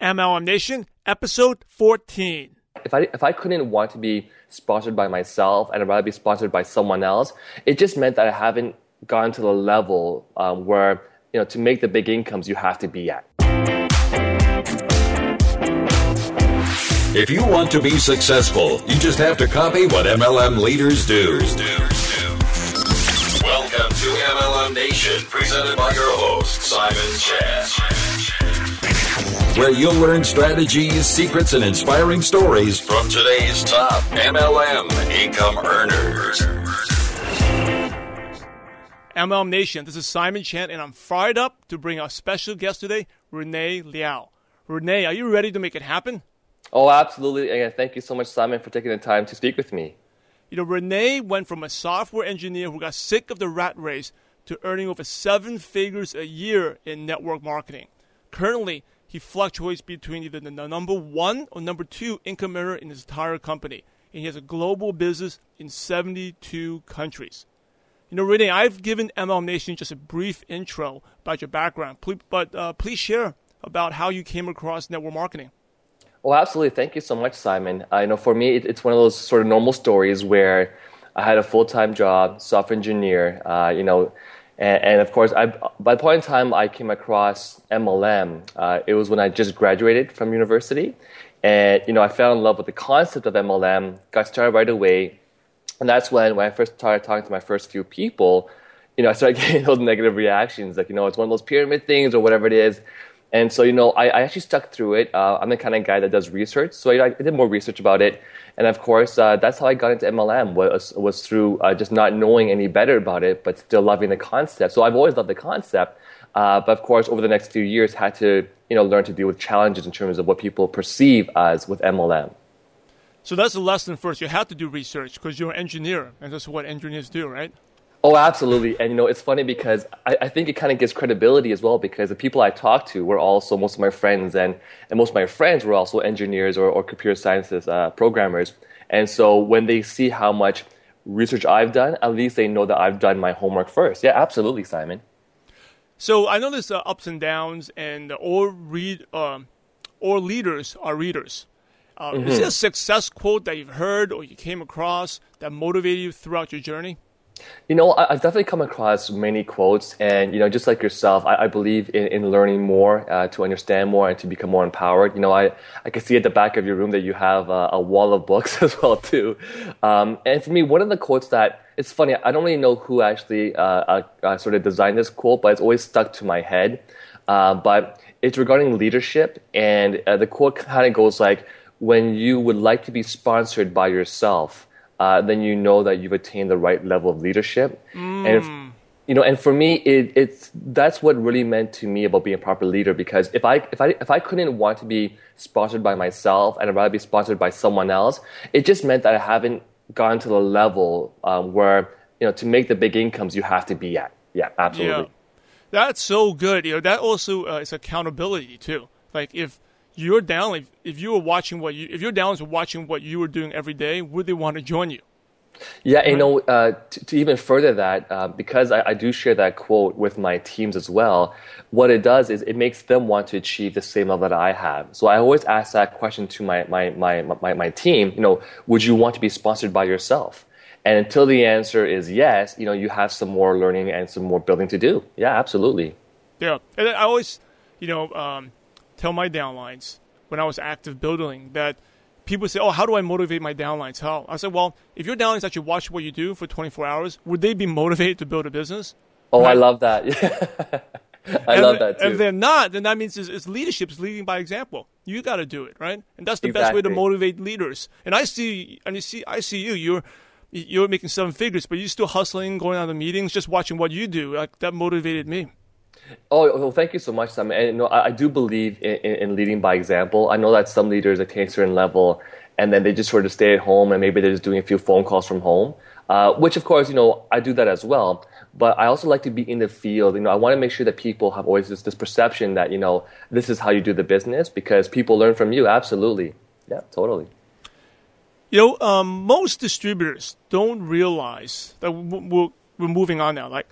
MLM Nation, episode 14. If I, if I couldn't want to be sponsored by myself and I'd rather be sponsored by someone else, it just meant that I haven't gotten to the level um, where, you know, to make the big incomes, you have to be at. If you want to be successful, you just have to copy what MLM leaders do. Welcome to MLM Nation, presented by your host, Simon Chan. Where you'll learn strategies, secrets, and inspiring stories from today's top MLM income earners. MLM Nation, this is Simon Chan, and I'm fired up to bring our special guest today, Rene Liaw. Rene, are you ready to make it happen? Oh, absolutely. Again, thank you so much, Simon, for taking the time to speak with me. You know, Rene went from a software engineer who got sick of the rat race to earning over seven figures a year in network marketing. Currently, he fluctuates between either the number one or number two income earner in his entire company, and he has a global business in 72 countries. You know, Rene, I've given MLM Nation just a brief intro about your background, but uh, please share about how you came across network marketing. Well, absolutely. Thank you so much, Simon. I know for me, it, it's one of those sort of normal stories where I had a full time job, software engineer, uh, you know, and, and, of course, I, by the point in time I came across MLM, uh, it was when I just graduated from university. And, you know, I fell in love with the concept of MLM, got started right away. And that's when, when I first started talking to my first few people, you know, I started getting those negative reactions, like, you know, it's one of those pyramid things or whatever it is. And so, you know, I, I actually stuck through it. Uh, I'm the kind of guy that does research, so I, I did more research about it. And of course, uh, that's how I got into MLM was was through uh, just not knowing any better about it, but still loving the concept. So I've always loved the concept, uh, but of course, over the next few years, had to you know learn to deal with challenges in terms of what people perceive as with MLM. So that's the lesson first. You have to do research because you're an engineer, and that's what engineers do, right? Oh, absolutely. And, you know, it's funny because I, I think it kind of gives credibility as well because the people I talk to were also most of my friends, and, and most of my friends were also engineers or, or computer sciences uh, programmers. And so when they see how much research I've done, at least they know that I've done my homework first. Yeah, absolutely, Simon. So I know there's uh, ups and downs, and all read, uh, all leaders are readers. Uh, mm-hmm. Is there a success quote that you've heard or you came across that motivated you throughout your journey? You know, I've definitely come across many quotes, and you know, just like yourself, I, I believe in, in, learning more uh, to understand more and to become more empowered. You know, I, I can see at the back of your room that you have a, wall of books as well too. Um, and for me, one of the quotes that it's funny, I don't really know who actually uh, uh, uh sort of designed this quote, but it's always stuck to my head. Uh, but it's regarding leadership, and the quote kind of goes like, "When you would like to be sponsored by yourself." Uh, then you know that you've attained the right level of leadership. Mm. And if, you know, and for me, it, it's that's what really meant to me about being a proper leader. Because if I if I if I couldn't want to be sponsored by myself and I'd rather be sponsored by someone else, it just meant that I haven't gotten to the level um, where you know to make the big incomes you have to be at. Yeah, absolutely. Yeah. That's so good. You know, that also uh, is accountability too. Like if you're down. If, if you were watching what you, if you're down to watching what you were doing every day, would they want to join you? Yeah, you know, uh, to, to, even further that, uh, because I, I, do share that quote with my teams as well, what it does is it makes them want to achieve the same level that I have. So I always ask that question to my, my, my, my, my team, you know, would you want to be sponsored by yourself? And until the answer is yes, you know, you have some more learning and some more building to do. Yeah, absolutely. Yeah. And I always, you know, um, tell my downlines when I was active building that people say, "Oh, how do I motivate my downlines?" How I said, "Well, if your downlines actually watch what you do for 24 hours, would they be motivated to build a business?" Oh, I, I love that. I and love that too. If they're not, then that means it's, it's leadership, it's leading by example. You got to do it, right? And that's the exactly. best way to motivate leaders. And I see, and you see, I see you. You're you're making seven figures, but you're still hustling, going out to meetings, just watching what you do. Like that motivated me. Oh, well, thank you so much, Simon. And you know, I, I do believe in, in, in, leading by example. I know that some leaders attain a certain level and then they just sort of stay at home and maybe they're just doing a few phone calls from home, uh, which of course, you know, I do that as well. But I also like to be in the field. You know, I want to make sure that people have always this, this perception that, you know, this is how you do the business because people learn from you. Absolutely. Yeah, totally. You know, um, most distributors don't realize that we're, we're moving on now. Like,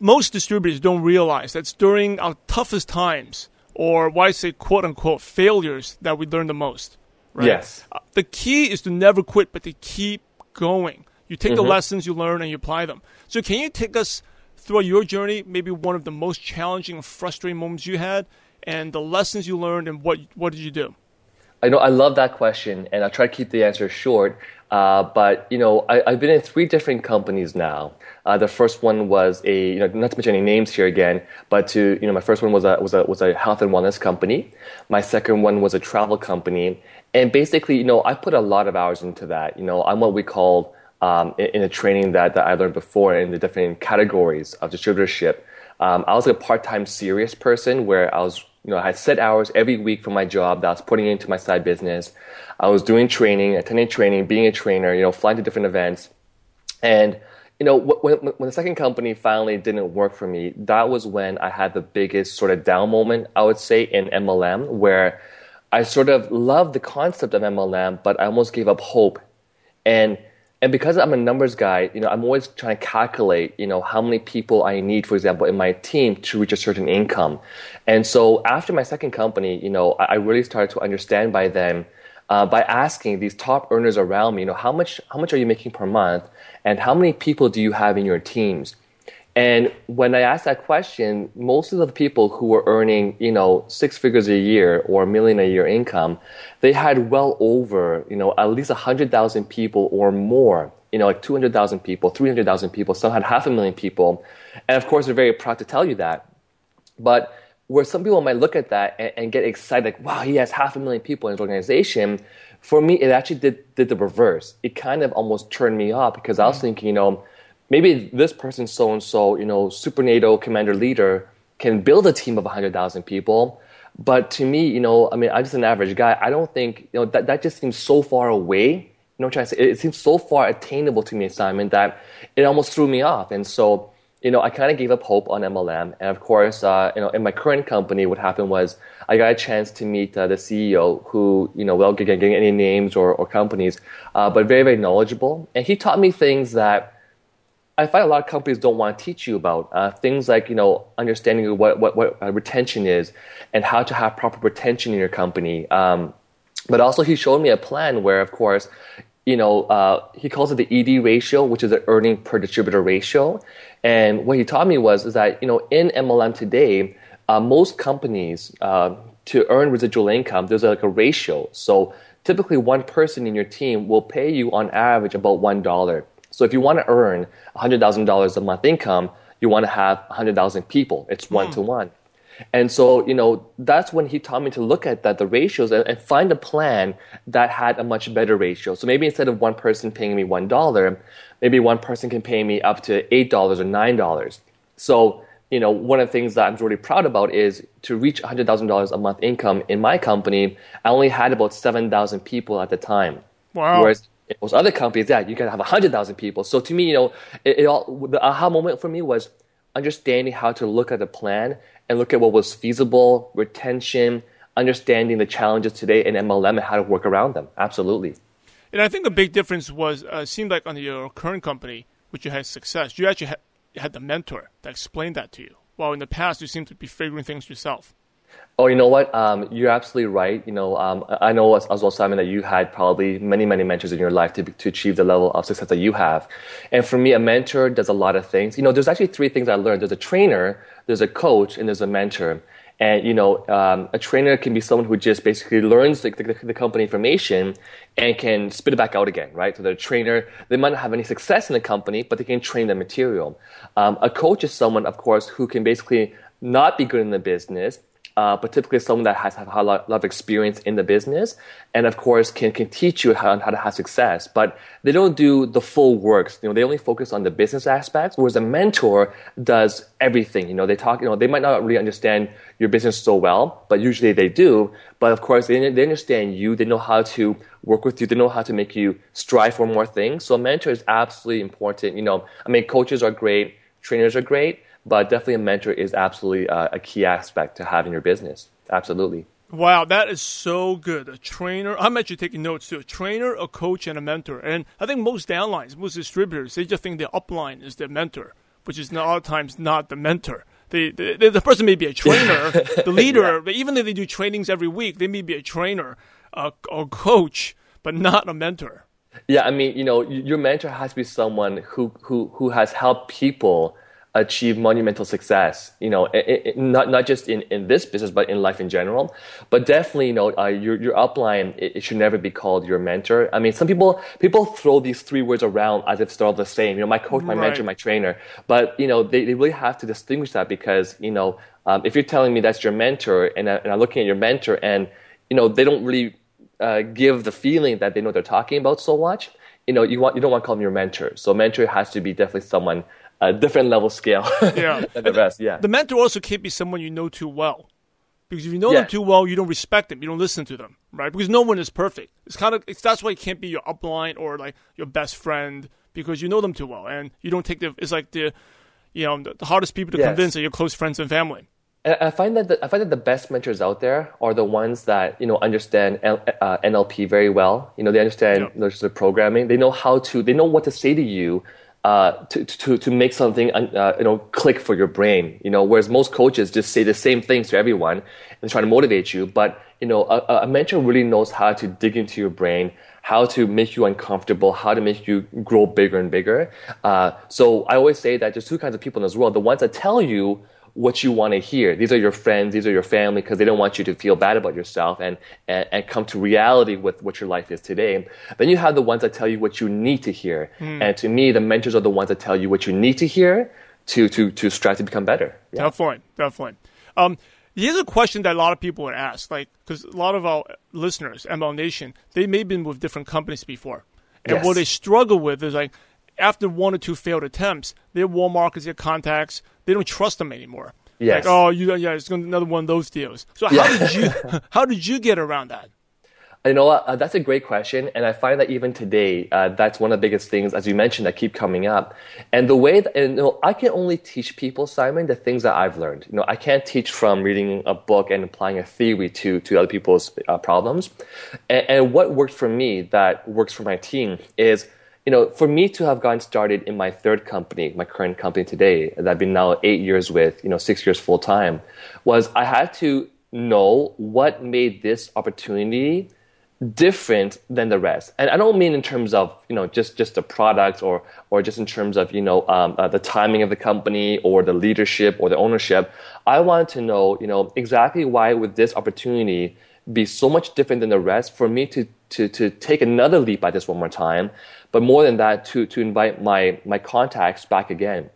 most distributors don't realize that during our toughest times, or why I say quote unquote failures that we learn the most. Right? Yes. Uh, the key is to never quit, but to keep going. You take the lessons you learn and you apply them. So, can you take us throughout your journey, maybe one of the most challenging and frustrating moments you had, and the lessons you learned, and what what did you do? I know I love that question, and I'll try to keep the answer short. Uh, but you know, I, have been in three different companies now. Uh, the first one was a, you know, not to mention any names here again, but to, you know, my first one was a was a was a health and wellness company. My second one was a travel company, and basically, you know, I put a lot of hours into that. You know, I'm what we call um, in, a training that, that I learned before in the different categories of distributorship. Um, I was a part-time serious person where I was, you know, I had set hours every week for my job that I was putting into my side business. I was doing training, attending training, being a trainer, you know, flying to different events. And, you know, when, when the second company finally didn't work for me, that was when I had the biggest sort of down moment, I would say, in MLM, where I sort of loved the concept of MLM, but I almost gave up hope. And and because I'm a numbers guy, you know, I'm always trying to calculate, you know, how many people I need, for example, in my team to reach a certain income. And so after my second company, you know, I really started to understand by then, uh, by asking these top earners around me, you know, how much how much are you making per month, and how many people do you have in your teams? And when I asked that question, most of the people who were earning, you know, six figures a year or a million a year income, they had well over, you know, at least 100,000 people or more, you know, like 200,000 people, 300,000 people, some had half a million people. And of course, they're very proud to tell you that. But where some people might look at that and, and get excited, like, wow, he has half a million people in his organization. For me, it actually did, did the reverse. It kind of almost turned me off because I was mm. thinking, you know, maybe this person, so and so, you know, super NATO commander leader can build a team of 100,000 people. But to me, you know, I mean, I'm just an average guy. I don't think, you know, that, that just seems so far away. You know trying to say? It, it seems so far attainable to me, Simon, that it almost threw me off. And so, you know, I kind of gave up hope on MLM. And of course, uh, you know, in my current company, what happened was I got a chance to meet uh, the CEO who, you know, without getting any names or, or companies, uh, but very, very knowledgeable. And he taught me things that I find a lot of companies don't want to teach you about uh, things like you know understanding what what, what uh, retention is and how to have proper retention in your company. Um, but also, he showed me a plan where, of course, you know uh, he calls it the ED ratio, which is the earning per distributor ratio. And what he taught me was is that you know in MLM today, uh, most companies uh, to earn residual income, there's like a ratio. So typically, one person in your team will pay you on average about one dollar. So if you want to earn $100,000 a month income, you want to have 100,000 people. It's one to one. And so, you know, that's when he taught me to look at that, the ratios, and, and, find a plan that had a much better ratio. So maybe instead of one person paying me $1, maybe one person can pay me up to $8 or $9. So, you know, one of the things that I'm really proud about is to reach $100,000 a month income in my company, I only had about 7,000 people at the time. Wow. Whereas in those other companies, yeah, you can have 100,000 people. So to me, you know, it, it all, the aha moment for me was understanding how to look at the plan and look at what was feasible, retention, understanding the challenges today in MLM and how to work around them. Absolutely. And I think the big difference was, uh, seemed like on your current company, which you had success, you actually had the mentor that explained that to you. While in the past, you seemed to be figuring things yourself. Oh, you know what? Um, you're absolutely right. You know, um, I know as, as, well, Simon, that you had probably many, many mentors in your life to, to achieve the level of success that you have. And for me, a mentor does a lot of things. You know, there's actually three things I learned. There's a trainer, there's a coach, and there's a mentor. And, you know, um, a trainer can be someone who just basically learns the, the, the, company information and can spit it back out again, right? So they're a trainer, they might not have any success in the company, but they can train the material. Um, a coach is someone, of course, who can basically not be good in the business, uh, but typically someone that has, a lot, lot, of experience in the business and of course can, can teach you how, how to have success but they don't do the full works you know they only focus on the business aspects whereas a mentor does everything. You know they talk you know they might not really understand your business so well but usually they do. But of course they, they understand you. They know how to work with you. They know how to make you strive for more things. So a mentor is absolutely important. You know i mean coaches are great. Trainers are great but definitely a mentor is absolutely uh, a key aspect to having your business. Absolutely. Wow, that is so good. A trainer. I'm actually taking notes too. A trainer, a coach, and a mentor. And I think most downlines, most distributors, they just think the upline is the mentor, which is a lot of times not the mentor. the, the, the person may be a trainer, the leader, but even if they do trainings every week, they may be a trainer, a, a coach, but not a mentor. Yeah, I mean, you know, your mentor has to be someone who who who has helped people achieve monumental success. You know, it, it, not not just in, in this business, but in life in general. But definitely, you know, uh, your your upline it, it, should never be called your mentor. I mean, some people people throw these three words around as if they're all the same. You know, my coach, my right. mentor, my trainer. But you know, they, they really have to distinguish that because you know, um, if you're telling me that's your mentor, and, I, and I'm looking at your mentor, and you know, they don't really uh, give the feeling that they know they're talking about so much. You know, you want you don't want to call them your mentor. So mentor has to be definitely someone a different level scale yeah. than the rest. Yeah. The mentor also can't be someone you know too well. Because if you know yeah. them too well, you don't respect them. You don't listen to them, right? Because no one is perfect. It's kind of it's, that's why it can't be your upline or like your best friend because you know them too well and you don't take the. It's like the, you know, the, the hardest people to yes. convince are your close friends and family. I find that the, I find that the best mentors out there are the ones that you know understand L, uh, NLP very well. You know, they understand yeah. the programming. They know how to. They know what to say to you uh, to, to, to make something uh, you know click for your brain. You know, whereas most coaches just say the same things to everyone and try to motivate you. But you know, a, a mentor really knows how to dig into your brain, how to make you uncomfortable, how to make you grow bigger and bigger. Uh, so I always say that there's two kinds of people in this world: the ones that tell you what you want to hear. These are your friends, these are your family, because they don't want you to feel bad about yourself and, and, and, come to reality with what your life is today. Then you have the ones that tell you what you need to hear. Mm. And to me, the mentors are the ones that tell you what you need to hear to, to, to strive to become better. Yeah. Definitely, definitely. Um, here's a question that a lot of people would ask, like, because a lot of our listeners, ML Nation, they may have been with different companies before. And yes. what they struggle with is like, after one or two failed attempts, their warm markets, their contacts, they don't trust them anymore. Yes. Like, oh, you, yeah, it's another one of those deals. So how yeah. did you, how did you get around that? You know? Uh, that's a great question, and I find that even today, uh, that's one of the biggest things, as you mentioned, that keep coming up. And the way, that, and, you know, I can only teach people, Simon, the things that I've learned. You know, I can't teach from reading a book and applying a theory to to other people's uh, problems. And, and what worked for me, that works for my team, is you know, for me to have gotten started in my third company, my current company today, that I've been now eight years with, you know, six years full time, was I had to know what made this opportunity different than the rest. And I don't mean in terms of, you know, just, just the products or, or just in terms of, you know, um, uh, the timing of the company or the leadership or the ownership. I wanted to know, you know, exactly why with this opportunity be so much different than the rest for me to, to, to take another leap at this one more time but more than that, to, to invite my, my contacts back again.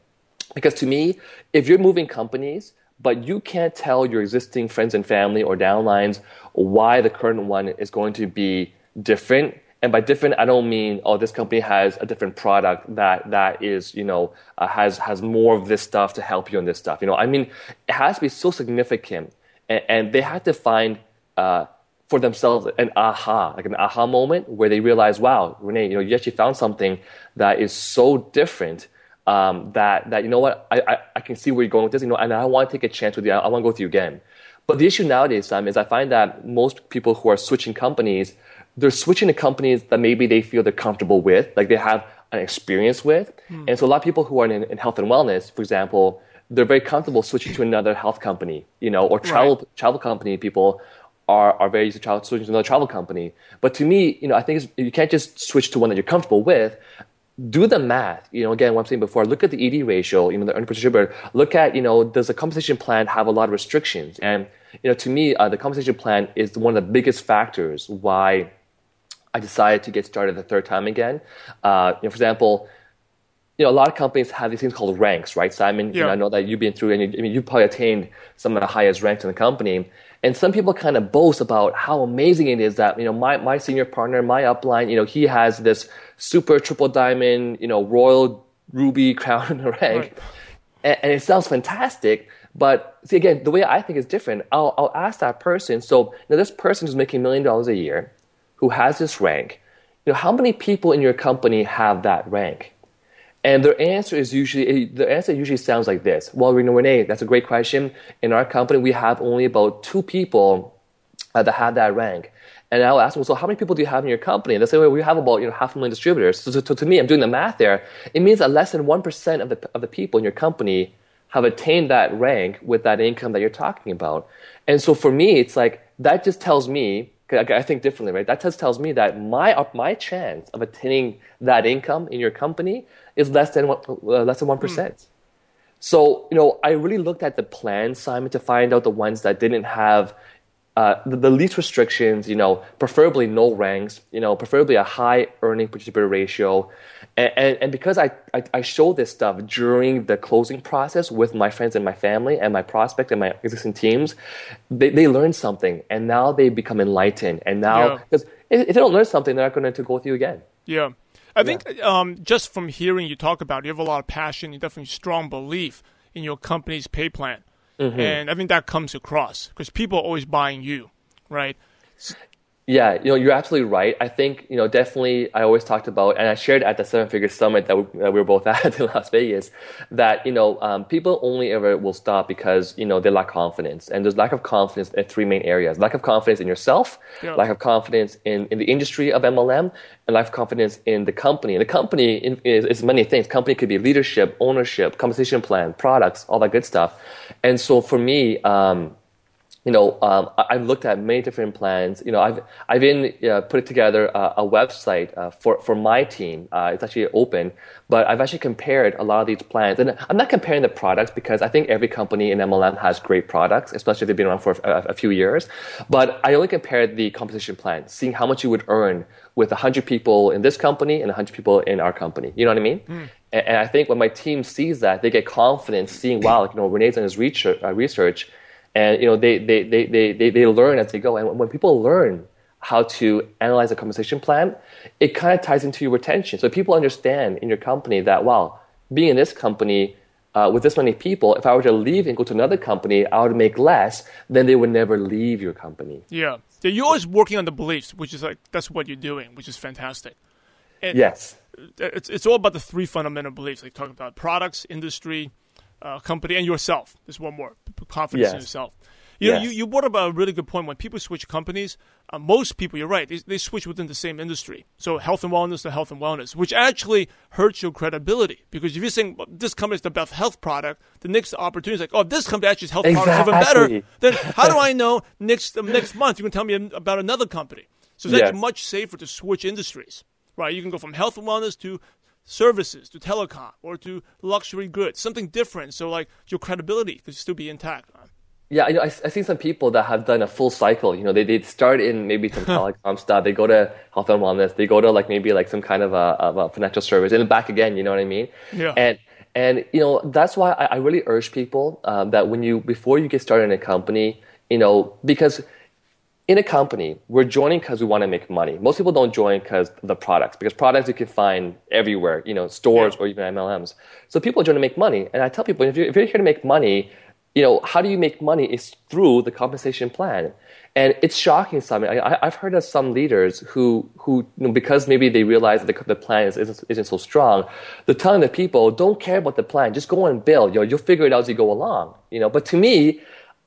Because to me, if you're moving companies, but you can't tell your existing friends and family or downlines why the current one is going to be different. And by different, I don't mean oh this company has a different product that that is you know uh, has has more of this stuff to help you on this stuff. You know, I mean, it has to be so significant, and, and they have to find uh, for themselves an aha, like an aha moment where they realize, wow, Rene, you know, you actually found something that is so different um, that that you know what, I, I, I can see where you're going with this, you know, and I want to take a chance with you. I, I want to go with you again. But the issue nowadays, Sam, is I find that most people who are switching companies, they're switching to companies that maybe they feel they're comfortable with, like they have an experience with. Mm. And so a lot of people who are in, in health and wellness, for example, they're very comfortable switching to another health company, you know, or travel right. travel company people are, are very used to travel, switching to another travel company. But to me, you know, I think you can't just switch to one that you're comfortable with. Do the math. You know, again, what I'm saying before, look at the ED ratio, you know, the earning per distributor. Look at, you know, does the compensation plan have a lot of restrictions? And, you know, to me, uh, the compensation plan is one of the biggest factors why I decided to get started the third time again. Uh, you know, for example, you know, a lot of companies have these things called ranks, right, Simon? Yeah. You know, I know that you've been through, and you, I mean, you probably attained some of the highest ranks in the company. And some people kind of boast about how amazing it is that, you know, my, my senior partner, my upline, you know, he has this super triple diamond, you know, royal ruby crown rank. Right. And, and, it sounds fantastic. But see, again, the way I think is different. I'll, I'll ask that person. So now this person who's making a million dollars a year, who has this rank, you know, how many people in your company have that rank? And their answer is usually the answer usually sounds like this. Well, Rene, that's a great question. In our company, we have only about two people uh, that have that rank. And I'll ask them, so how many people do you have in your company? And they say, well, we have about you know half a million distributors. So, so, to me, I'm doing the math there. It means that less than one percent of the of the people in your company have attained that rank with that income that you're talking about. And so for me, it's like that just tells me, I think differently, right? That just tells me that my uh, my chance of attaining that income in your company is less than uh, less than one percent. Mm. So you know, I really looked at the plan, Simon, to find out the ones that didn't have uh, the, the, least restrictions, you know, preferably no ranks, you know, preferably a high earning participant ratio. And, and, and because I, I, I, show this stuff during the closing process with my friends and my family and my prospect and my existing teams, they, they learn something and now they become enlightened. And now, because yeah. if, if, they don't learn something, they're not going to go with you again. Yeah. I think yeah. um, just from hearing you talk about it, you have a lot of passion, you definitely strong belief in your company's pay plan. Mm-hmm. And I think that comes across because people are always buying you, right? Yeah, you know, you're absolutely right. I think, you know, definitely I always talked about, and I shared at the Seven Figure Summit that we, that we were both at in Las Vegas, that, you know, um, people only ever will stop because, you know, they lack confidence. And there's lack of confidence in three main areas. Lack of confidence in yourself, yeah. lack of confidence in, in the industry of MLM, and lack of confidence in the company. And the company is, is many things. Company could be leadership, ownership, compensation plan, products, all that good stuff. And so for me, um, you know, um, I, have looked at many different plans. You know, I've I've been uh, put together a, a website uh, for for my team. Uh, it's actually open, but I've actually compared a lot of these plans, and I'm not comparing the products because I think every company in MLM has great products, especially if they've been around for a, a few years. But I only compared the compensation plan, seeing how much you would earn with 100 people in this company and 100 people in our company. You know what I mean? Mm. And, and, I think when my team sees that, they get confidence, seeing wow, you know, Rene's done his research, uh, research and you know they, they, they, they, they, they learn as they go. And when people learn how to analyze a compensation plan it kind of ties into your retention. So people understand in your company that wow being in this company uh, with this many people if i were to leave and go to another company i would make less then they would never leave your company. Yeah. So you're always working on the beliefs which is like that's what you're doing which is fantastic. And yes. it's, it's all about the three fundamental beliefs like talking about products industry uh, company and yourself. There's one more confidence yes. in yourself. You know, you, you brought up a really good point. When people switch companies, uh, most people, you're right, they, they switch within the same industry. So health and wellness to health and wellness, which actually hurts your credibility. Because if you're saying well, this company is the best health product, the next opportunity is like, oh, this company actually is health exactly. product even better. Then how do I know next um, next month you can tell me about another company? So it's yes. actually much safer to switch industries, right? You can go from health and wellness to services to telecom or to luxury goods, something different. So like your credibility could still be intact. Yeah, I, know, I, I see some people that have done a full cycle. You know, they, they start in maybe some telecom stuff. They go to health and wellness. They go to like maybe like some kind of a, of a financial service and back again. You know what I mean? Yeah. And and you know that's why I, I really urge people um, that when you before you get started in a company, you know, because in a company, we're joining because we want to make money. Most people don't join because the products, because products you can find everywhere, you know, stores yeah. or even MLMs. So people join to make money. And I tell people, if you're, if you're here to make money, you know, how do you make money is through the compensation plan. And it's shocking, Simon. I, have heard of some leaders who, who you know, because maybe they realize that the, the plan is, isn't, isn't, so strong, they're telling the people, don't care about the plan, just go and build. You know, you'll figure it out as you go along. You know, but to me,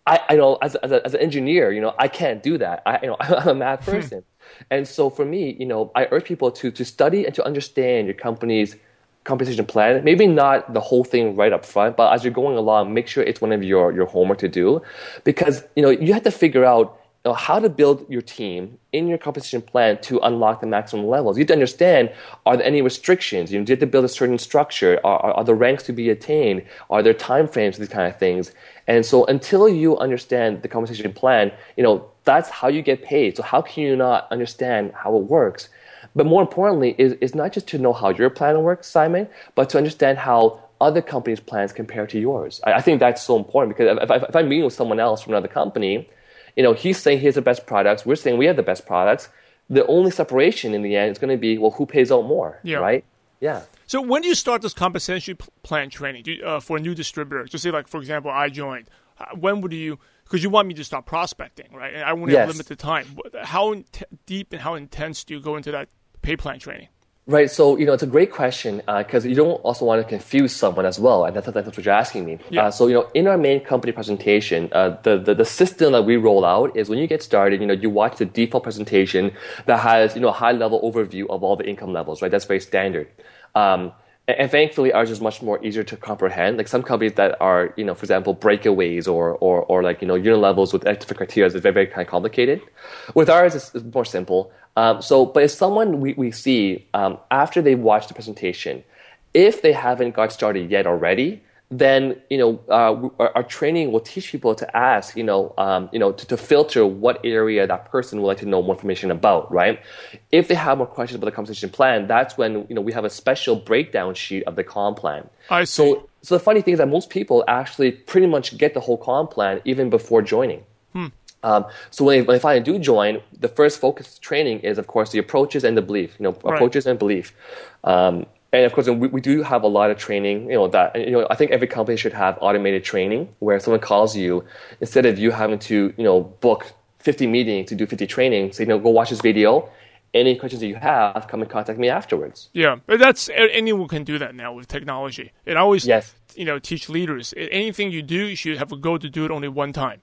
I, I know as, as, a, as, an engineer, you know, I can't do that. I, you know, I'm a math hmm. person. and so for me, you know, I urge people to, to study and to understand your company's compensation plan. Maybe not the whole thing right up front, but as you're going along, make sure it's one of your, your homework to do. Because, you know, you have to figure out how to build your team in your compensation plan to unlock the maximum levels. You have to understand, are there any restrictions? You, have to build a certain structure? Are, are, are the ranks to be attained? Are there time frames these kind of things? And so until you understand the compensation plan, you know, that's how you get paid. So how can you not understand how it works? But more importantly, is, is not just to know how your plan works, Simon, but to understand how other companies' plans compare to yours. I, I think that's so important because if, if, if I'm meeting with someone else from another company, you know, he's saying he has the best products. We're saying we have the best products. The only separation in the end is going to be, well, who pays out more, yeah. right? Yeah. So when do you start this compensation plan training uh, for a new distributor? Just say, like, for example, I joined. Uh, when would you? Because you want me to start prospecting, right? And I only yes. have limited time. How in- deep and how intense do you go into that pay plan training? Right. So, you know, it's a great question because uh, you don't also want to confuse someone as well. And that's, that's what you're asking me. Yeah. Uh, so, you know, in our main company presentation, uh, the, the, the, system that we roll out is when you get started, you know, you watch the default presentation that has, you know, a high level overview of all the income levels, right? That's very standard. Um, And, thankfully, ours is much more easier to comprehend. Like some companies that are, you know, for example, breakaways or, or, or like, you know, unit levels with different criteria is very, very kind of complicated. With ours, it's, it's more simple. Um, so, but if someone we, we see um, after they watch the presentation, if they haven't got started yet already, then you know uh, our, our, training will teach people to ask you know um, you know to, to, filter what area that person would like to know more information about right if they have more questions about the compensation plan that's when you know we have a special breakdown sheet of the comp plan I see. so so the funny thing is that most people actually pretty much get the whole comp plan even before joining hmm. Um, so when they, when they finally do join, the first focus training is, of course, the approaches and the belief. You know, right. approaches and belief. Um, and of course, we, we do have a lot of training. You know that you know I think every company should have automated training where someone calls you instead of you having to you know book 50 meetings to do 50 trainings. Say, you know, go watch this video. Any questions that you have, come and contact me afterwards. Yeah, but that's anyone can do that now with technology. It always, yes. you know, teach leaders anything you do, you should have a go to do it only one time.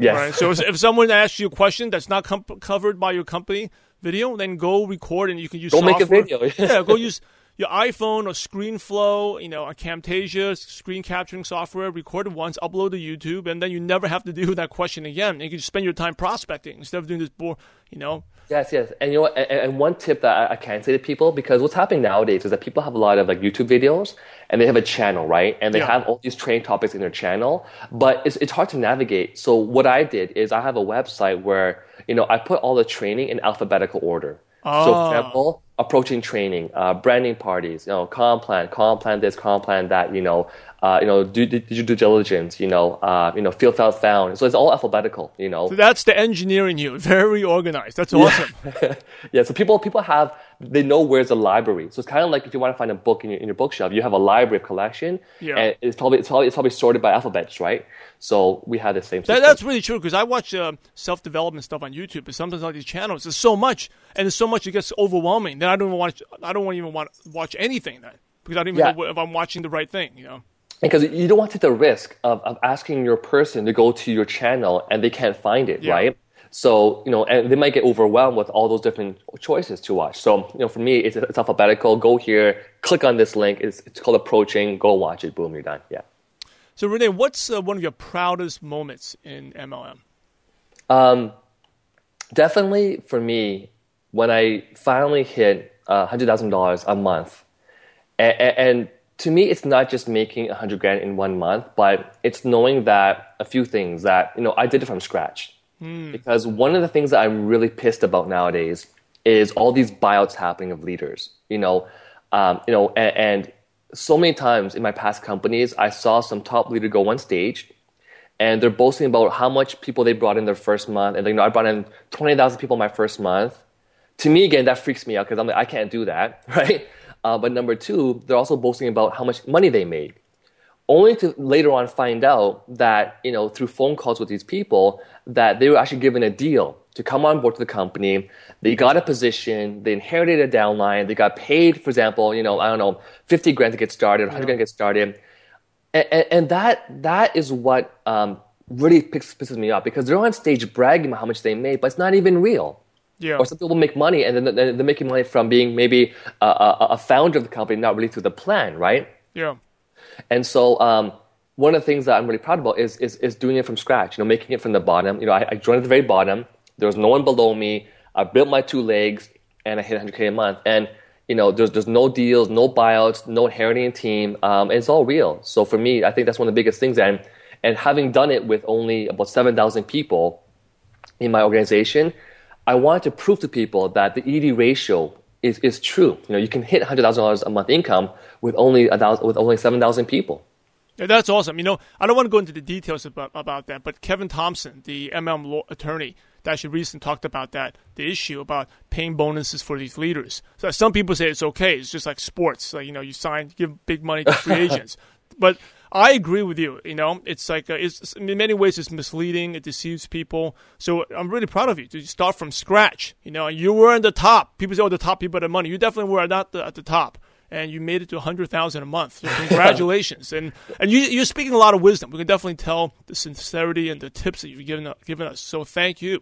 Yes. Right? So if someone asks you a question that's not com- covered by your company video, then go record and you can use. Go software. make a video. yeah, go use your iPhone or ScreenFlow, you know, a Camtasia screen capturing software, record it once, upload to YouTube, and then you never have to do that question again. And you can just spend your time prospecting instead of doing this bore, you know. Yes, yes, and you know, and, and one tip that I, can say to people because what's happening nowadays is that people have a lot of like YouTube videos and they have a channel, right? And they Yeah. have all these training topics in their channel, but it's it's hard to navigate. So what I did is I have a website where you know I put all the training in alphabetical order. So, Ah. for example, approaching training, uh, branding parties, you know, comp plan, comp plan this, comp plan that, you know, uh, you know, do, do, do due diligence, you know, uh, you know, field felt found. So it's all alphabetical, you know. So that's the engineering you, very organized. That's awesome. yeah, so people people have they know where's the library. So it's kind of like if you want to find a book in your, in your bookshelf, you have a library of collection, Yeah. and it's probably it's probably it's probably sorted by alphabets, right? So we have the same. That, that's really true because I watch uh, self development stuff on YouTube, but sometimes on these channels, there's so much, and there's so much it gets overwhelming. Then I don't even watch. I don't even want to watch anything then because I don't even Yeah. know if I'm watching the right thing. You know. because you don't want to take the risk of, of asking your person to go to your channel and they can't find it, Yeah. right? So, you know, and they might get overwhelmed with all those different choices to watch. So, you know, for me, it's, it's alphabetical. Go here, click on this link. It's, it's called approaching. Go watch it. Boom, you're done. Yeah. So Rene, what's uh, one of your proudest moments in MLM? Um, definitely for me, when I finally hit uh, $100,000 a month, and, and to me, it's not just making 100 grand in one month, but it's knowing that a few things that, you know, I did it from scratch. Because one of the things that I'm really pissed about nowadays is all these buyouts happening of leaders, you know, um, you know, and, and so many times in my past companies, I saw some top leader go on stage and they're boasting about how much people they brought in their first month. And you know, I brought in 20,000 people my first month. To me, again, that freaks me out because I'm like, I can't do that, right? Uh, but number two, they're also boasting about how much money they made, only to later on find out that you know through phone calls with these people that they were actually given a deal to come on board to the company. They got a position, they inherited a downline, they got paid, for example, you know, I don't know, 50 grand to get started, 100 grand to get started and, and, and that that is what um, really picks, pisses me off because they're on stage bragging about how much they made, but it's not even real. Yeah. Or some people make money and then they're they're making money from being maybe a, a, a founder of the company, not really through the plan, right? Yeah. And so um, one of the things that I'm really proud about is, is, is doing it from scratch, you know, making it from the bottom. You know, I, I joined at the very bottom. There was no one below me. I built my two legs and I hit 100K a month. And, you know, there's, there's no deals, no buyouts, no inheriting a team. Um, it's all real. So for me, I think that's one of the biggest things. And, and having done it with only about 7,000 people in my organization, I wanted to prove to people that the ED ratio is, is true. You know, you can hit $100,000 a month income with only, a thousand, with only 7,000 people. Yeah, that's awesome. You know, I don't want to go into the details about, about that, but Kevin Thompson, the MM law attorney, that actually recently talked about that, the issue about paying bonuses for these leaders. So some people say it's okay. It's just like sports. Like, you know, you sign, give big money to free agents. But I agree with you. You know, it's like, uh, it's, in many ways, it's misleading. It deceives people. So I'm really proud of you to start from scratch. You know, you were in the top. People say, oh, the top people had money. You definitely were not the, at the top and you made it to 100,000 a month. So congratulations. and and you, you're speaking a lot of wisdom. We can definitely tell the sincerity and the tips that you've given, given us. So thank you.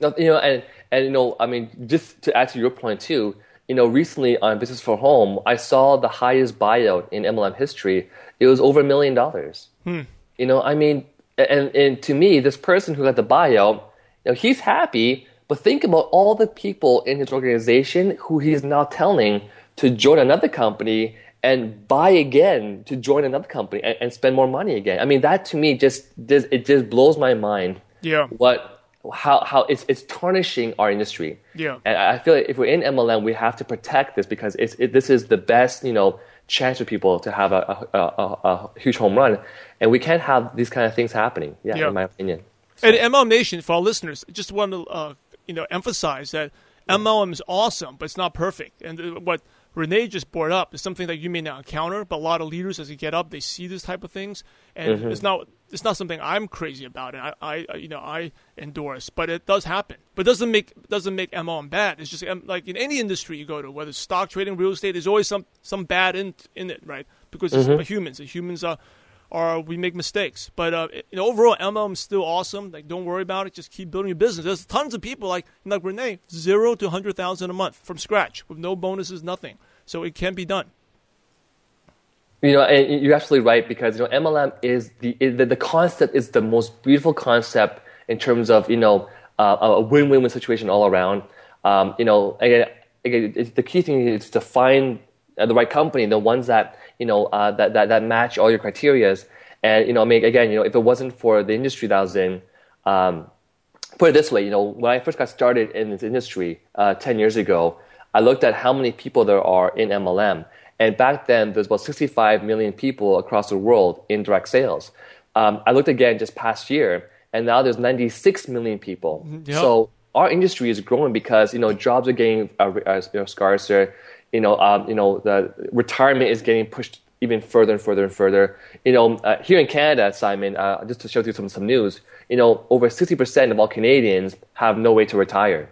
You know, and, and, you know, I mean, just to add to your point too, you know, recently on Business for Home, I saw the highest buyout in MLM history. It was over a million dollars. Hmm. You know, I mean, and, and to me, this person who got the buyout, you know, he's happy, but think about all the people in his organization who he's now telling to join another company and buy again to join another company and, and spend more money again. I mean, that to me just, just it just blows my mind. Yeah. What how how it's it's tarnishing our industry. Yeah. And I feel like if we're in MLM, we have to protect this because it's it, this is the best you know chance for people to have a, a, a, a, huge home run, and we can't have these kind of things happening. Yeah, Yeah. in my opinion. And MLM Nation, for our listeners, just want to uh, you know emphasize that MLM is awesome, but it's not perfect. And what Rene just brought up is something that you may not encounter, but a lot of leaders, as they get up, they see this type of things, and Mm-hmm. it's not it's not something I'm crazy about, and I, I you know I endorse, but it does happen. But it doesn't make doesn't make MLM bad. It's just um, like in any industry you go to, whether it's stock trading, real estate, there's always some some bad in in it, right? Because Mm-hmm. it's humans, and humans are or we make mistakes. But uh, you know, overall, MLM is still awesome. Like, don't worry about it. Just keep building your business. There's tons of people like like Rene, zero to hundred thousand a month from scratch with no bonuses, nothing. So it can be done. You know, and you're absolutely right because you know MLM is the the, concept is the most beautiful concept in terms of you know uh, a win-win-win situation all around. Um, you know, again, again, the key thing is to find uh, the right company, the ones that you know uh, that, that that match all your criterias. And you know, I mean, again, you know, if it wasn't for the industry that I was in, um, put it this way, you know, when I first got started in this industry uh, 10 years ago, I looked at how many people there are in MLM. And back then, there's about 65 million people across the world in direct sales. Um, I looked again just past year, and now there's 96 million people. Yep. So our industry is growing because, you know, jobs are getting uh, uh, you know, scarcer. You know, um, you know, the retirement is getting pushed even further and further and further. You know, uh, here in Canada, Simon, uh, just to show you some some news, you know, over 60% of all Canadians have no way to retire.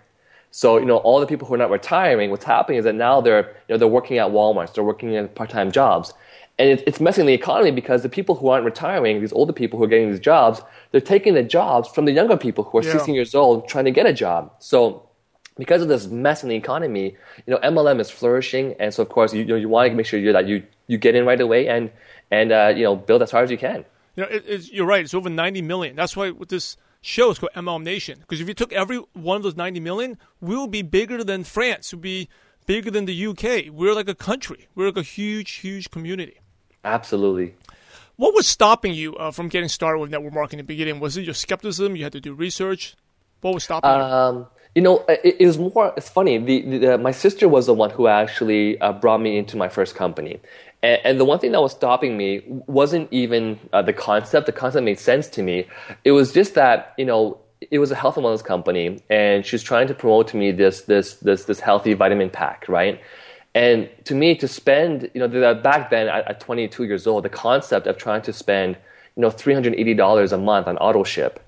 So, you know, all the people who are not retiring, what's happening is that now they're, you know, they're working at Walmart, they're working in part-time jobs. And it, it's messing the economy because the people who aren't retiring, these older people who are getting these jobs, they're taking the jobs from the younger people who are Yeah. 16 years old trying to get a job. So because of this mess in the economy, you know, MLM is flourishing, and so of course you you, know, you want to make sure you that you you get in right away and and uh, you know build as hard as you can. You know, it, it's, you're right. It's over 90 million. That's why with this show is called MLM Nation. Because if you took every one of those 90 million, we'll be bigger than France. We'll be bigger than the UK. We're like a country. We're like a huge, huge community. Absolutely. What was stopping you uh, from getting started with network marketing in the beginning? Was it your skepticism? You had to do research? What was stopping you? Um, you know, it, it was more. It's funny. The, the, my sister was the one who actually uh, brought me into my first company, and, and the one thing that was stopping me wasn't even uh, the concept. The concept made sense to me. It was just that you know it was a health and wellness company, and she was trying to promote to me this this this this healthy vitamin pack, right? And to me, to spend, you know, back then at, at 22 years old, the concept of trying to spend, you know, $380 a month on auto ship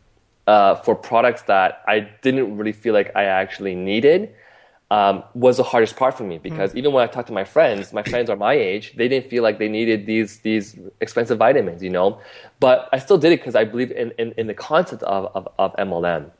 uh, for products that I didn't really feel like I actually needed um, was the hardest part for me because even when I talked to my friends, my friends are my age, they didn't feel like they needed these these expensive vitamins, you know. But I still did it because I believe in, in, in the concept of, of, of MLM.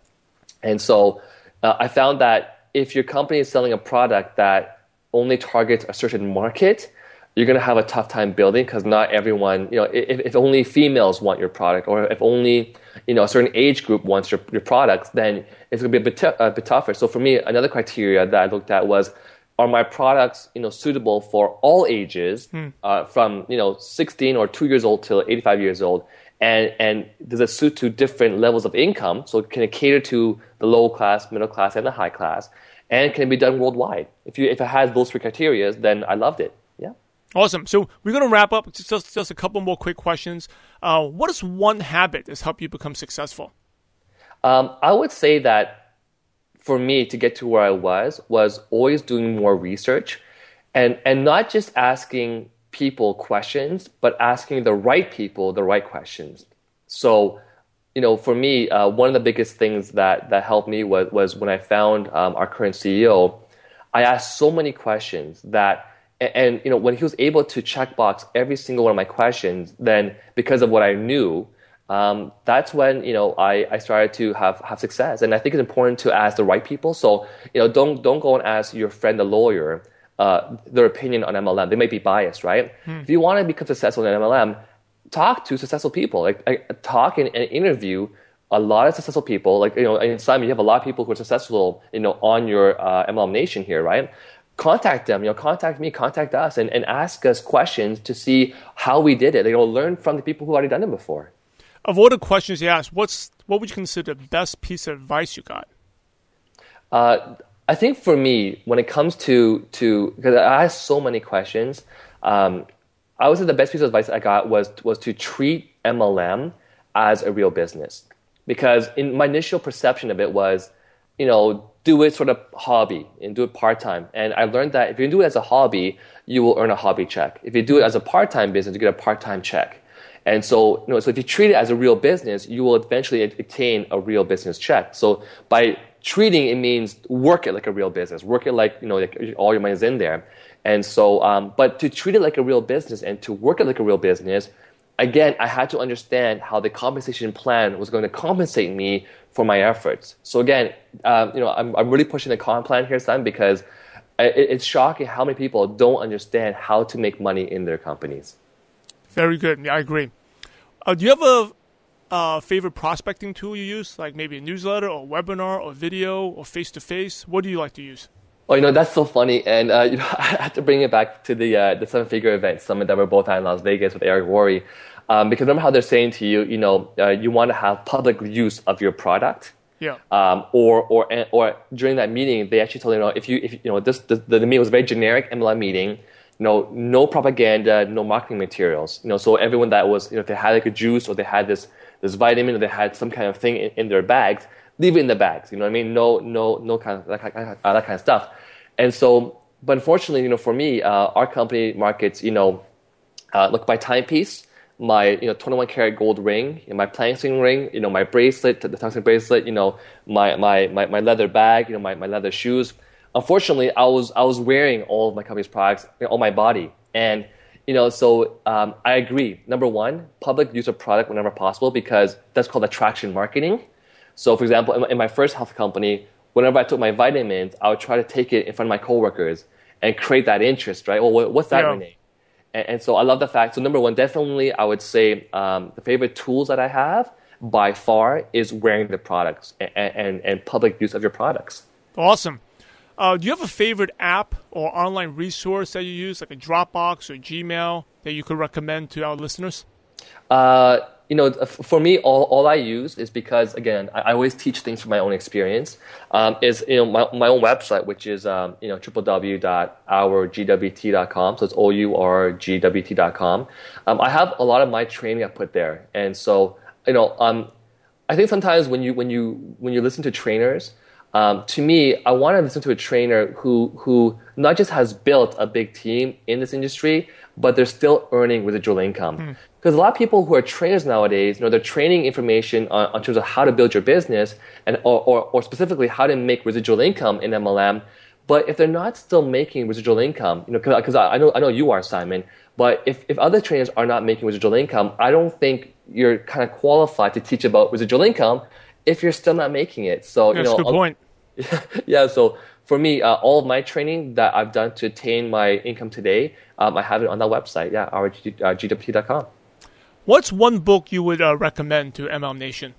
And so uh, I found that if your company is selling a product that only targets a certain market, you're going to have a tough time building because not everyone, you know, if, if only females want your product or if only, you know, a certain age group wants your, your products, then it's going to be a bit, t- a bit tougher. So for me, another criteria that I looked at was, are my products, you know, suitable for all ages, uh, from, you know, 16 or two years old till 85 years old? And, and does it suit to different levels of income? So can it cater to the low class, middle class, and the high class? And can it be done worldwide? If you if it has those three criteria, then I loved it. Awesome. So we're going to wrap up. Just, just, just a couple more quick questions. Uh, what is one habit that's helped you become successful? Um, I would say that for me to get to where I was was always doing more research, and and not just asking people questions, but asking the right people the right questions. So, you know, for me, uh, one of the biggest things that that helped me was was when I found um, our current CEO. I asked so many questions that. And, you know when he was able to checkbox every single one of my questions, then because of what I knew, um, that's when you know I, I started to have, have success. And I think it's important to ask the right people. So you know don't don't go and ask your friend the lawyer uh, their opinion on MLM. They may be biased, right? If you want to become successful in MLM, talk to successful people. Like, like talk and, and interview a lot of successful people. Like you know, in Simon, you have a lot of people who are successful, you know, on your uh, MLM Nation here, right? Contact them, you know, contact me, contact us, and, and ask us questions to see how we did it. You know, learn from the people who already done it before. Of all the questions you asked, what's what would you consider the best piece of advice you got? Uh, I think for me, when it comes to to because I asked so many questions, um, I would say the best piece of advice I got was was to treat MLM as a real business. Because in my initial perception of it was, you know, do it sort of hobby and do it part time. And I learned that if you do it as a hobby, you will earn a hobby check. If you do it as a part time business, you get a part time check. And so, you know, so if you treat it as a real business, you will eventually obtain a real business check. So by treating, it means work it like a real business, work it like, you know, like all your money is in there. And so, um, but to treat it like a real business and to work it like a real business, again, I had to understand how the compensation plan was going to compensate me for my efforts. So again, um, you know, I'm, I'm really pushing the comp plan here, Simon, because it, it's shocking how many people don't understand how to make money in their companies. Very good. Yeah, I agree. Uh, do you have a uh, favorite prospecting tool you use, like maybe a newsletter or a webinar or video or face to face? What do you like to use? Oh, you know that's so funny, and uh, you know I had to bring it back to the uh, the seven figure event summit that we're both at in Las Vegas with Eric Worre, um, because remember how they're saying to you, you know, uh, you want to have public use of your product. Yeah. Um, or or or during that meeting, they actually told you, know, if you if you know this the, the meeting was a very generic MLM meeting. You know, no propaganda, no marketing materials. You know, so everyone that was, you know, if they had like a juice or they had this this vitamin or they had some kind of thing in, in their bags, leave it in the bags. You know what I mean? No, no, no kind of that, kind of, that kind of stuff. And so, but unfortunately, you know, for me, uh, our company markets, you know, uh, look my timepiece, my you know 21 karat gold ring, my PlanGxing ring, you know, my bracelet, the tungsten bracelet, you know, my, my, my, my leather bag, you know, my, my leather shoes. Unfortunately, I was I was wearing all of my company's products you know, on my body, and you know, so um, I agree. Number one, public use of product whenever possible because that's called attraction marketing. So, for example, in my, in my first health company, whenever I took my vitamins, I would try to take it in front of my coworkers and create that interest, right? Well, what's that, Yeah. Rene? And, and so I love the fact. So number one, definitely, I would say um, the favorite tools that I have by far is wearing the products and, and, and public use of your products. Awesome. Uh, do you have a favorite app or online resource that you use, like a Dropbox or Gmail, that you could recommend to our listeners? Uh, you know, for me, all, all I use is because, again, I, I always teach things from my own experience. Um, is you know my, my own website, which is um, you know www.ourgwt.com. So it's o u r g w t.com. Um, I have a lot of my training I put there, and so you know, um, I think sometimes when you when you when you listen to trainers, um, to me, I want to listen to a trainer who who not just has built a big team in this industry, but they're still earning residual income. Because a lot of people who are trainers nowadays, you know, they're training information on, on terms of how to build your business and or, or, or specifically how to make residual income in MLM. But if they're not still making residual income, you know, because I I know I know you are Simon, but if, if other trainers are not making residual income, I don't think you're kind of qualified to teach about residual income if you're still not making it. So That's you know, a good point. yeah. So for me, uh, all of my training that I've done to attain my income today, um, I have it on that website. Yeah, our uh, What's one book you would uh, recommend to MLM Nation?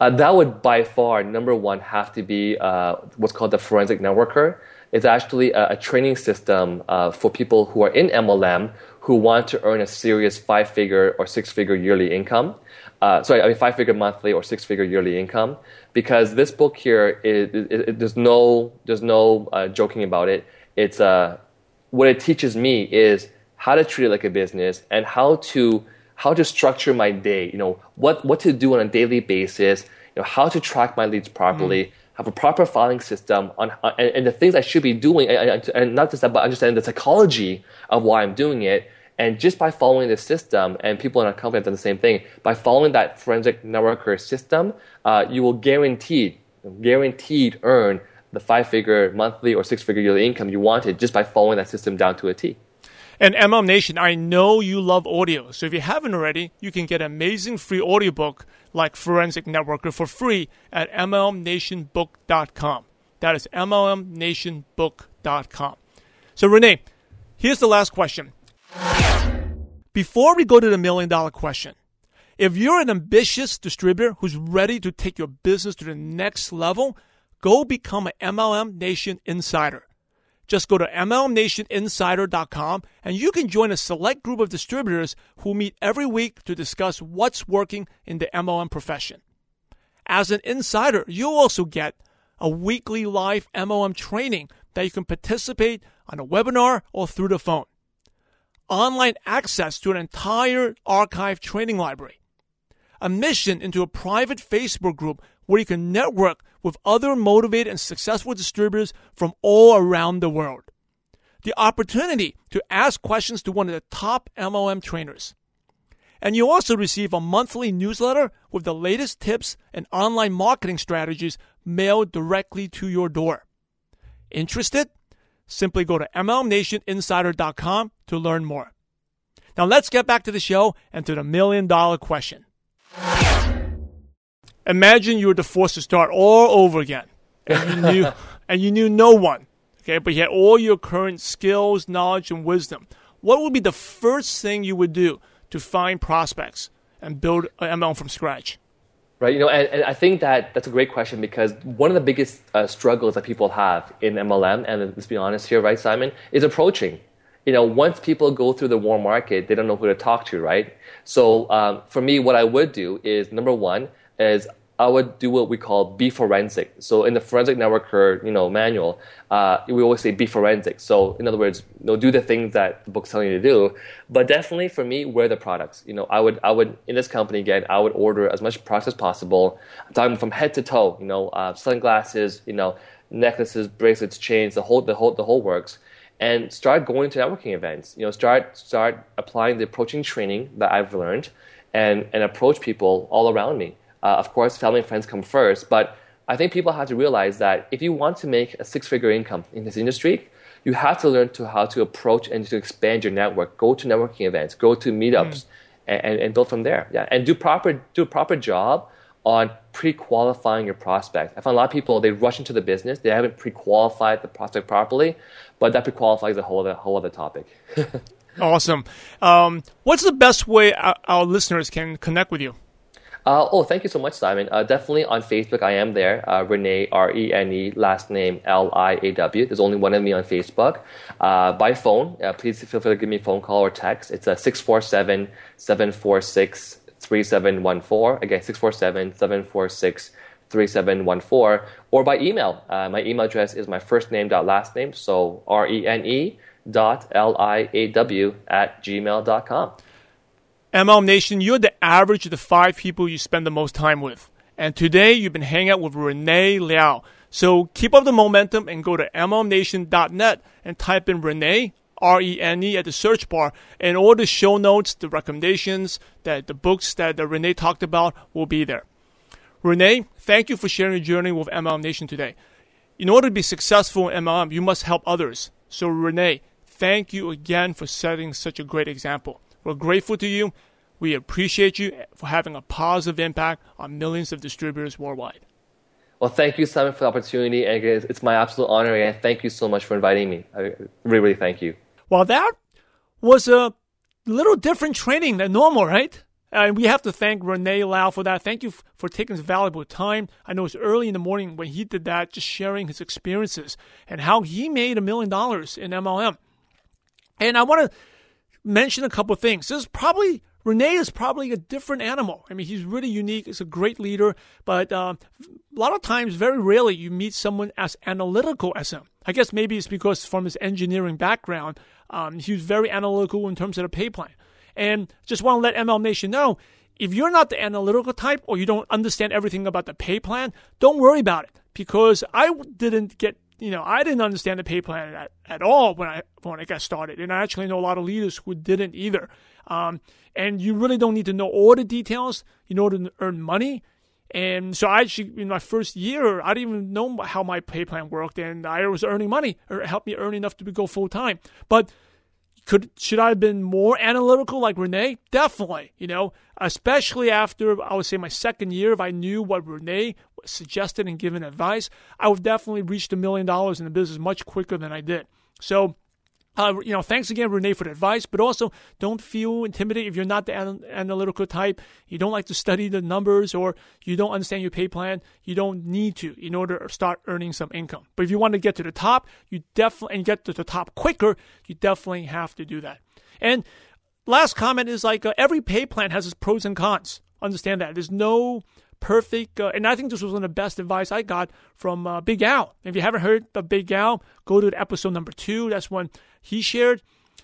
Uh, that would by far number one have to be uh, what's called the forensic networker. It's actually a, a training system uh, for people who are in MLM who want to earn a serious five-figure or six-figure yearly income. Uh, sorry, I mean five-figure monthly or six-figure yearly income. Because this book here, it, it, it, there's no there's no uh, joking about it. It's uh, what it teaches me is how to treat it like a business and how to how to structure my day. You know what what to do on a daily basis. You know how to track my leads properly. Have a proper filing system on, on and, and the things I should be doing, and, and- and not just that, but understanding the psychology of why I'm doing it. And just by following this system, and people in our company have done the same thing, by following that forensic networker system, uh, you will guaranteed, guaranteed earn the five figure monthly or six figure yearly income you wanted just by following that system down to a T. And MLM Nation, I know you love audio. So if you haven't already, you can get an amazing free audiobook like Forensic Networker for free at MLMNationBook.com. That is MLMNationBook.com. So, Rene, here's the last question. Before we go to the million dollar question, if you're an ambitious distributor who's ready to take your business to the next level, go become an MLM Nation Insider. Just go to MLMNationInsider.com and you can join a select group of distributors who meet every week to discuss what's working in the MLM profession. As an insider, you'll also get a weekly live MLM training that you can participate on a webinar or through the phone. Online access to an entire archive training library. A mission into a private Facebook group where you can network with other motivated and successful distributors from all around the world. The opportunity to ask questions to one of the top MLM trainers. And you also receive a monthly newsletter with the latest tips and online marketing strategies mailed directly to your door. Interested? Simply go to MLMNationInsider.com to learn more. Now let's get back to the show and to the million dollar question. Imagine you were forced to start all over again, and you knew, and you knew no one. Okay, but you had all your current skills, knowledge, and wisdom. What would be the first thing you would do to find prospects and build an MLM from scratch? Right, you know, and, and, I think that that's a great question because one of the biggest uh, struggles that people have in MLM, and let's be honest here, right, Simon, is approaching. You know, once people go through the warm market, they don't know who to talk to, right? So um, for me, what I would do is number one is I would do what we call be forensic. So in the forensic networker, you know, manual, uh, we always say be forensic. So in other words, you know, do the things that the book's telling you to do. But definitely for me, wear the products. You know, I would, I would in this company again, I would order as much products as possible. I'm talking from head to toe. You know, uh, sunglasses, you know, necklaces, bracelets, chains, the whole, the whole, the whole works. And start going to networking events. You know, start start applying the approaching training that I've learned, and and approach people all around me. Uh, of course, family and friends come first, but I think people have to realize that if you want to make a six-figure income in this industry, you have to learn to how to approach and to expand your network. Go to networking events, go to meetups, mm. and, and, build from there. Yeah, and do proper do a proper job on pre-qualifying your prospect. I find a lot of people they rush into the business, they haven't pre-qualified the prospect properly, but that pre-qualifies a whole other, whole other topic. awesome. Um, what's the best way our, our listeners can connect with you? Uh, oh, thank you so much, Simon. Uh, definitely on Facebook, I am there. Uh, Rene, R E N E, last name L I A W. There's only one of me on Facebook. Uh, by phone, uh, please feel free to give me a phone call or text. It's a 647 746 3714. Again, 647 746 3714. Or by email. Uh, my email address is my first name dot last name, so R E N E dot L I A W at gmail.com. MLM Nation, you're the average of the five people you spend the most time with. And today you've been hanging out with Rene Liaw. So keep up the momentum and go to MLMNation.net and type in Rene, R E N E, at the search bar. And all the show notes, the recommendations, that the books that the Rene talked about will be there. Rene, thank you for sharing your journey with MLM Nation today. In order to be successful in MLM, you must help others. So, Rene, thank you again for setting such a great example. We're grateful to you. We appreciate you for having a positive impact on millions of distributors worldwide. Well, thank you, Simon, for the opportunity. And it's my absolute honor. And thank you so much for inviting me. I really, really thank you. Well, that was a little different training than normal, right? And we have to thank Rene Liaw for that. Thank you for taking his valuable time. I know it's early in the morning when he did that, just sharing his experiences and how he made a million dollars in MLM. And I want to mention a couple things. This is probably Rene is probably a different animal. I mean, he's really unique. He's a great leader, but uh, a lot of times, very rarely, you meet someone as analytical as him. I guess maybe it's because from his engineering background, um, he was very analytical in terms of the pay plan. And just want to let MLM Nation know if you're not the analytical type or you don't understand everything about the pay plan, don't worry about it because I didn't get you know, I didn't understand the pay plan at, at all when I when I got started, and I actually know a lot of leaders who didn't either. Um, and you really don't need to know all the details in order to earn money. And so I actually, in my first year, I didn't even know how my pay plan worked, and I was earning money, or it helped me earn enough to go full time. But could should I have been more analytical like Rene? Definitely, you know, especially after I would say my second year, if I knew what Rene suggested and given advice, I would definitely reached a million dollars in the business much quicker than I did. So Uh, you know, thanks again, Rene, for the advice. But also, don't feel intimidated if you're not the an- analytical type. You don't like to study the numbers, or you don't understand your pay plan. You don't need to in order to start earning some income. But if you want to get to the top, you definitely and get to the top quicker. You definitely have to do that. And last comment is like uh, every pay plan has its pros and cons. Understand that there's no perfect. Uh, and I think this was one of the best advice I got from uh, Big Al. If you haven't heard of Big Al, go to episode number two. That's when he shared.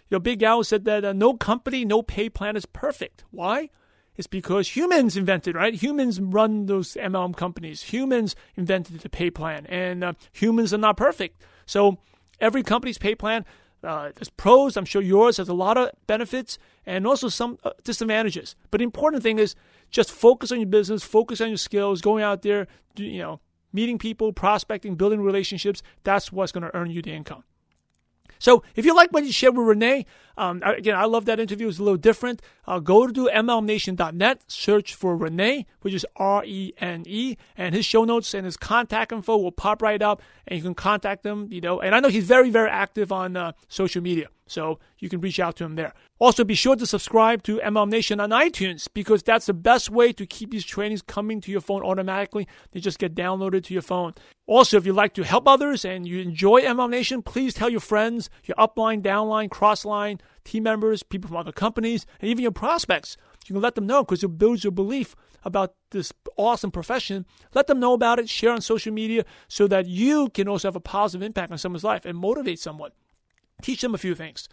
You know, Big Al said that uh, no company, no pay plan is perfect. Why? It's because humans invented, right? Humans run those MLM companies. Humans invented the pay plan, and uh, humans are not perfect. So every company's pay plan uh, there's pros. I'm sure yours has a lot of benefits and also some uh, disadvantages. But the important thing is just focus on your business, focus on your skills, going out there, you know, meeting people, prospecting, building relationships. That's what's going to earn you the income. So if you like what you shared with Rene, um, again, I love that interview. It's a little different. Uh, go to mlmnation.net, search for Rene, which is R E N E, and his show notes and his contact info will pop right up, and you can contact him. You know, and I know he's very, very active on uh, social media, so you can reach out to him there. Also, be sure to subscribe to MLM Nation on iTunes because that's the best way to keep these trainings coming to your phone automatically. They just get downloaded to your phone. Also, if you'd like to help others and you enjoy MLM Nation, please tell your friends, your upline, downline, crossline, team members, people from other companies, and even your prospects. You can let them know because it builds your belief about this awesome profession. Let them know about it, share on social media so that you can also have a positive impact on someone's life and motivate someone. Teach them a few things.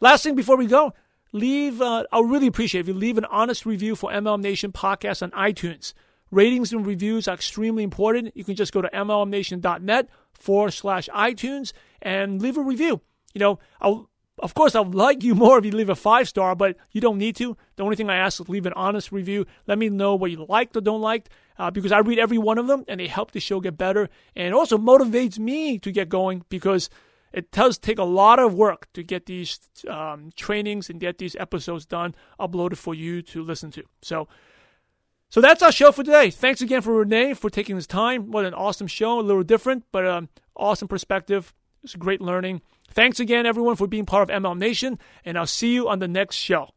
Last thing before we go, leave, uh, I'll really appreciate if you leave an honest review for MLM Nation podcast on iTunes. Ratings and reviews are extremely important. You can just go to mlmnation.net forward slash iTunes and leave a review. You know, I'll, of course, I'd like you more if you leave a five star, but you don't need to. The only thing I ask is leave an honest review. Let me know what you liked or don't like, uh, because I read every one of them and they help the show get better and also motivates me to get going because it does take a lot of work to get these um, trainings and get these episodes done, uploaded for you to listen to. So, so that's our show for today. Thanks again for Rene for taking this time. What an awesome show, a little different, but um, awesome perspective. It's great learning. Thanks again, everyone, for being part of MLM Nation, and I'll see you on the next show.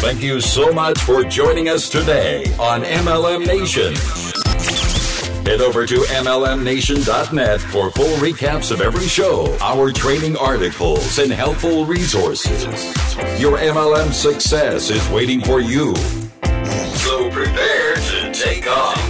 Thank you so much for joining us today on MLM Nation. Head over to MLMNation.net for full recaps of every show, our training articles, and helpful resources. Your MLM success is waiting for you. So prepare to take off.